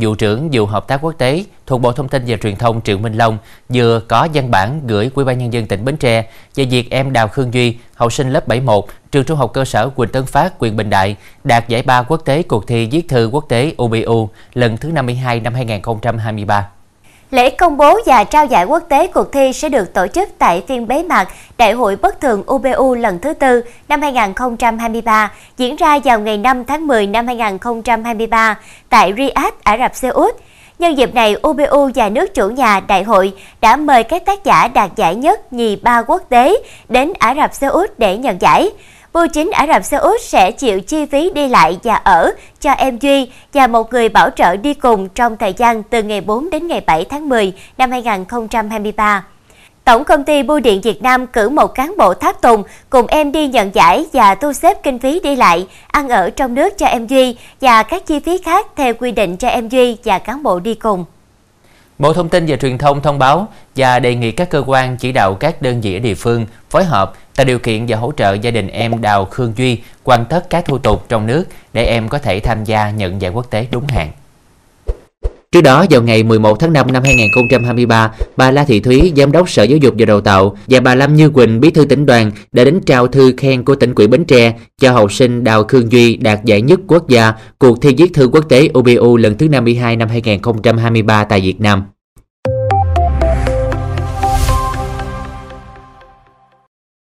vụ trưởng vụ hợp tác quốc tế thuộc Bộ Thông tin và Truyền thông Triệu Minh Long vừa có văn bản gửi Ủy ban nhân dân tỉnh Bến Tre về việc em Đào Khương Duy, học sinh lớp 71, trường trung học cơ sở Quỳnh Tân Phát, huyện Bình Đại đạt giải ba quốc tế cuộc thi viết thư quốc tế UBU lần thứ 52 năm 2023. Lễ công bố và trao giải quốc tế cuộc thi sẽ được tổ chức tại phiên bế mạc Đại hội bất thường UBU lần thứ tư năm 2023 diễn ra vào ngày 5 tháng 10 năm 2023 tại Riyadh, Ả Rập Xê Út. Nhân dịp này, UBU và nước chủ nhà đại hội đã mời các tác giả đạt giải nhất nhì ba quốc tế đến Ả Rập Xê Út để nhận giải. Bưu chính Ả Rập Xê Út sẽ chịu chi phí đi lại và ở cho em Duy và một người bảo trợ đi cùng trong thời gian từ ngày 4 đến ngày 7 tháng 10 năm 2023. Tổng công ty Bưu điện Việt Nam cử một cán bộ tháp tùng cùng em đi nhận giải và thu xếp kinh phí đi lại, ăn ở trong nước cho em Duy và các chi phí khác theo quy định cho em Duy và cán bộ đi cùng. Bộ Thông tin và Truyền thông thông báo và đề nghị các cơ quan chỉ đạo các đơn vị ở địa phương phối hợp tạo điều kiện và hỗ trợ gia đình em Đào Khương Duy hoàn tất các thủ tục trong nước để em có thể tham gia nhận giải quốc tế đúng hạn. Trước đó, vào ngày 11 tháng 5 năm 2023, bà La Thị Thúy, Giám đốc Sở Giáo dục và Đào tạo và bà Lâm Như Quỳnh, Bí thư tỉnh đoàn đã đến trao thư khen của tỉnh ủy Bến Tre cho học sinh Đào Khương Duy đạt giải nhất quốc gia cuộc thi viết thư quốc tế UBU lần thứ 52 năm 2023 tại Việt Nam.